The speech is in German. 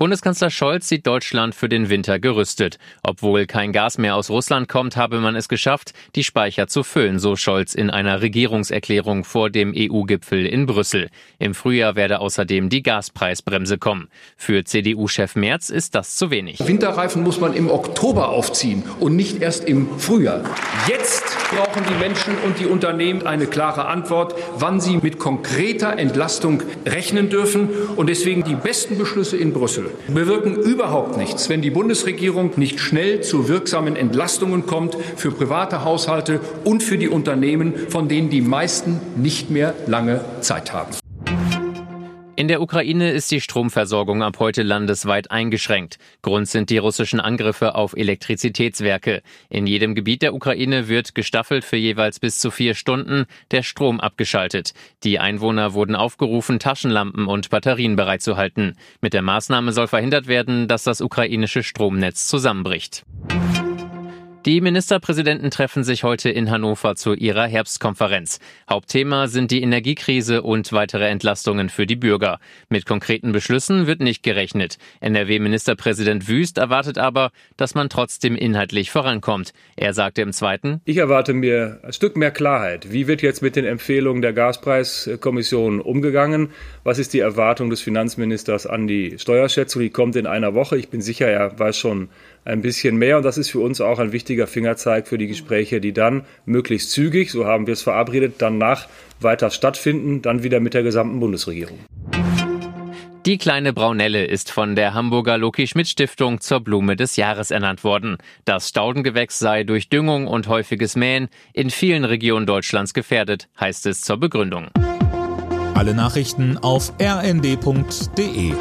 Bundeskanzler Scholz sieht Deutschland für den Winter gerüstet. Obwohl kein Gas mehr aus Russland kommt, habe man es geschafft, die Speicher zu füllen, so Scholz in einer Regierungserklärung vor dem EU-Gipfel in Brüssel. Im Frühjahr werde außerdem die Gaspreisbremse kommen. Für CDU-Chef Merz ist das zu wenig. Winterreifen muss man im Oktober aufziehen und nicht erst im Frühjahr. Jetzt brauchen die Menschen und die Unternehmen eine klare Antwort, wann sie mit konkreter Entlastung rechnen dürfen und deswegen die besten Beschlüsse in Brüssel bewirken überhaupt nichts, wenn die Bundesregierung nicht schnell zu wirksamen Entlastungen kommt für private Haushalte und für die Unternehmen, von denen die meisten nicht mehr lange Zeit haben. In der Ukraine ist die Stromversorgung ab heute landesweit eingeschränkt. Grund sind die russischen Angriffe auf Elektrizitätswerke. In jedem Gebiet der Ukraine wird gestaffelt für jeweils bis zu vier Stunden der Strom abgeschaltet. Die Einwohner wurden aufgerufen, Taschenlampen und Batterien bereitzuhalten. Mit der Maßnahme soll verhindert werden, dass das ukrainische Stromnetz zusammenbricht. Die Ministerpräsidenten treffen sich heute in Hannover zu ihrer Herbstkonferenz. Hauptthema sind die Energiekrise und weitere Entlastungen für die Bürger. Mit konkreten Beschlüssen wird nicht gerechnet. NRW-Ministerpräsident Wüst erwartet aber, dass man trotzdem inhaltlich vorankommt. Er sagte im zweiten, Ich erwarte mir ein Stück mehr Klarheit. Wie wird jetzt mit den Empfehlungen der Gaspreiskommission umgegangen? Was ist die Erwartung des Finanzministers an die Steuerschätzung? Die kommt in einer Woche. Ich bin sicher, er weiß schon ein bisschen mehr und das ist für uns auch ein wichtiger Fingerzeig für die Gespräche, die dann möglichst zügig, so haben wir es verabredet, danach weiter stattfinden, dann wieder mit der gesamten Bundesregierung. Die kleine Braunelle ist von der Hamburger Loki Schmidt Stiftung zur Blume des Jahres ernannt worden. Das Staudengewächs sei durch Düngung und häufiges Mähen in vielen Regionen Deutschlands gefährdet, heißt es zur Begründung. Alle Nachrichten auf rnd.de